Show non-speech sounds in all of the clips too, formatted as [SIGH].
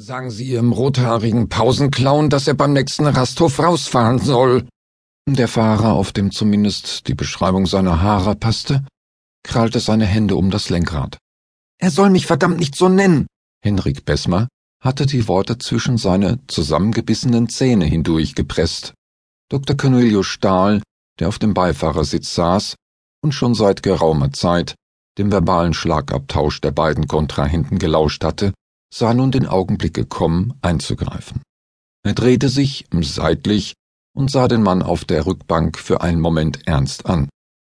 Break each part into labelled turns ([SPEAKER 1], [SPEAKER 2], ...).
[SPEAKER 1] Sagen Sie Ihrem rothaarigen Pausenclown, dass er beim nächsten Rasthof rausfahren soll. Der Fahrer, auf dem zumindest die Beschreibung seiner Haare passte, krallte seine Hände um das Lenkrad. Er soll mich verdammt nicht so nennen. Henrik Besmer hatte die Worte zwischen seine zusammengebissenen Zähne hindurch gepresst. Dr. Cornelius Stahl, der auf dem Beifahrersitz saß und schon seit geraumer Zeit dem verbalen Schlagabtausch der beiden Kontrahenten gelauscht hatte, sah nun den Augenblick gekommen, einzugreifen. Er drehte sich seitlich und sah den Mann auf der Rückbank für einen Moment ernst an.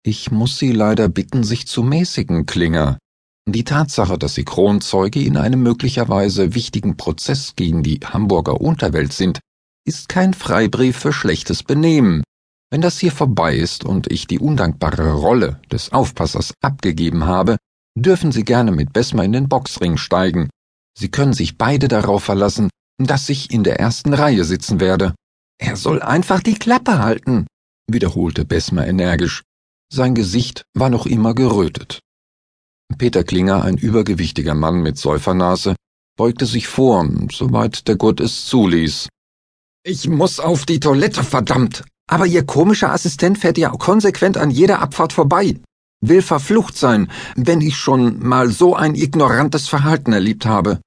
[SPEAKER 1] Ich muss Sie leider bitten, sich zu mäßigen, Klinger. Die Tatsache, dass Sie Kronzeuge in einem möglicherweise wichtigen Prozess gegen die Hamburger Unterwelt sind, ist kein Freibrief für schlechtes Benehmen. Wenn das hier vorbei ist und ich die undankbare Rolle des Aufpassers abgegeben habe, dürfen Sie gerne mit Besmer in den Boxring steigen Sie können sich beide darauf verlassen, dass ich in der ersten Reihe sitzen werde. Er soll einfach die Klappe halten, wiederholte Besmer energisch. Sein Gesicht war noch immer gerötet. Peter Klinger, ein übergewichtiger Mann mit Säufernase, beugte sich vor, soweit der Gurt es zuließ. Ich muss auf die Toilette, verdammt! Aber Ihr komischer Assistent fährt ja konsequent an jeder Abfahrt vorbei. Will verflucht sein, wenn ich schon mal so ein ignorantes Verhalten erlebt habe.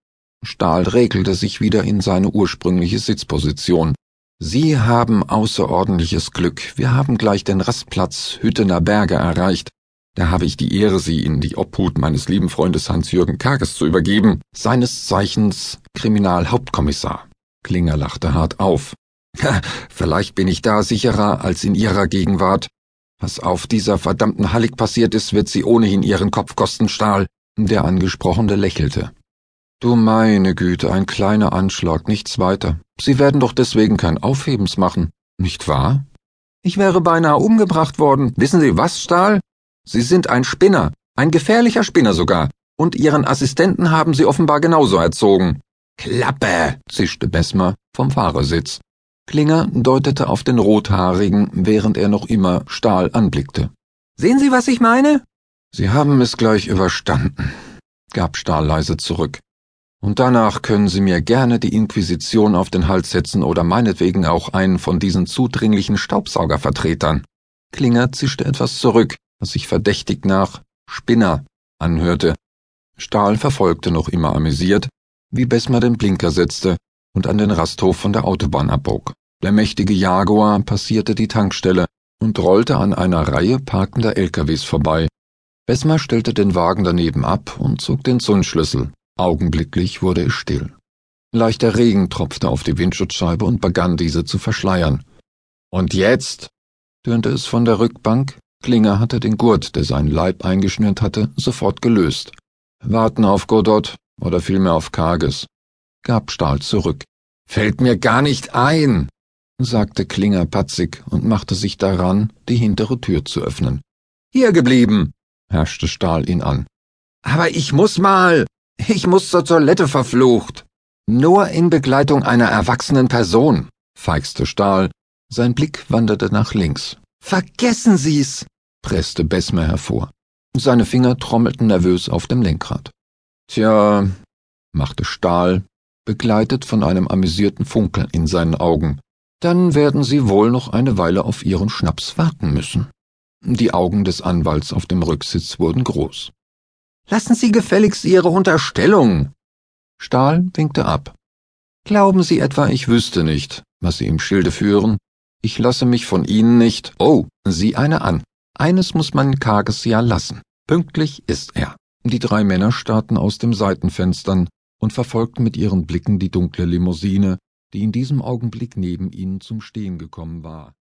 [SPEAKER 1] Stahl regelte sich wieder in seine ursprüngliche Sitzposition. Sie haben außerordentliches Glück. Wir haben gleich den Rastplatz Hüttener Berge erreicht. Da habe ich die Ehre, Sie in die Obhut meines lieben Freundes Hans-Jürgen Kages zu übergeben, seines Zeichens Kriminalhauptkommissar. Klinger lachte hart auf. [LAUGHS] Vielleicht bin ich da sicherer als in Ihrer Gegenwart. Was auf dieser verdammten Hallig passiert ist, wird Sie ohnehin Ihren Kopf kosten, Stahl. Der Angesprochene lächelte. Du meine Güte, ein kleiner Anschlag, nichts weiter. Sie werden doch deswegen kein Aufhebens machen, nicht wahr? Ich wäre beinahe umgebracht worden. Wissen Sie was, Stahl? Sie sind ein Spinner, ein gefährlicher Spinner sogar. Und Ihren Assistenten haben Sie offenbar genauso erzogen. Klappe, zischte Besmer vom Fahrersitz. Klinger deutete auf den Rothaarigen, während er noch immer Stahl anblickte. Sehen Sie, was ich meine? Sie haben es gleich überstanden, gab Stahl leise zurück. Und danach können Sie mir gerne die Inquisition auf den Hals setzen oder meinetwegen auch einen von diesen zudringlichen Staubsaugervertretern. Klinger zischte etwas zurück, was sich verdächtig nach Spinner anhörte. Stahl verfolgte noch immer amüsiert, wie Besmer den Blinker setzte und an den Rasthof von der Autobahn abbog. Der mächtige Jaguar passierte die Tankstelle und rollte an einer Reihe parkender LKWs vorbei. Besmer stellte den Wagen daneben ab und zog den Zündschlüssel. Augenblicklich wurde es still. Leichter Regen tropfte auf die Windschutzscheibe und begann diese zu verschleiern. Und jetzt? tönte es von der Rückbank. Klinger hatte den Gurt, der seinen Leib eingeschnürt hatte, sofort gelöst. Warten auf Godot oder vielmehr auf Kages, gab Stahl zurück. Fällt mir gar nicht ein, sagte Klinger patzig und machte sich daran, die hintere Tür zu öffnen. Hier geblieben, herrschte Stahl ihn an. Aber ich muss mal, ich muss zur Toilette verflucht. Nur in Begleitung einer erwachsenen Person, feixte Stahl. Sein Blick wanderte nach links. Vergessen Sie's, presste Besmer hervor. Seine Finger trommelten nervös auf dem Lenkrad. Tja, machte Stahl, begleitet von einem amüsierten Funkeln in seinen Augen. Dann werden Sie wohl noch eine Weile auf Ihren Schnaps warten müssen. Die Augen des Anwalts auf dem Rücksitz wurden groß. Lassen Sie gefälligst Ihre Unterstellung. Stahl winkte ab. Glauben Sie etwa, ich wüsste nicht, was Sie im Schilde führen? Ich lasse mich von Ihnen nicht. Oh, sieh eine an. Eines muss man Kages ja lassen. Pünktlich ist er. Die drei Männer starrten aus dem Seitenfenstern und verfolgten mit ihren Blicken die dunkle Limousine, die in diesem Augenblick neben ihnen zum Stehen gekommen war.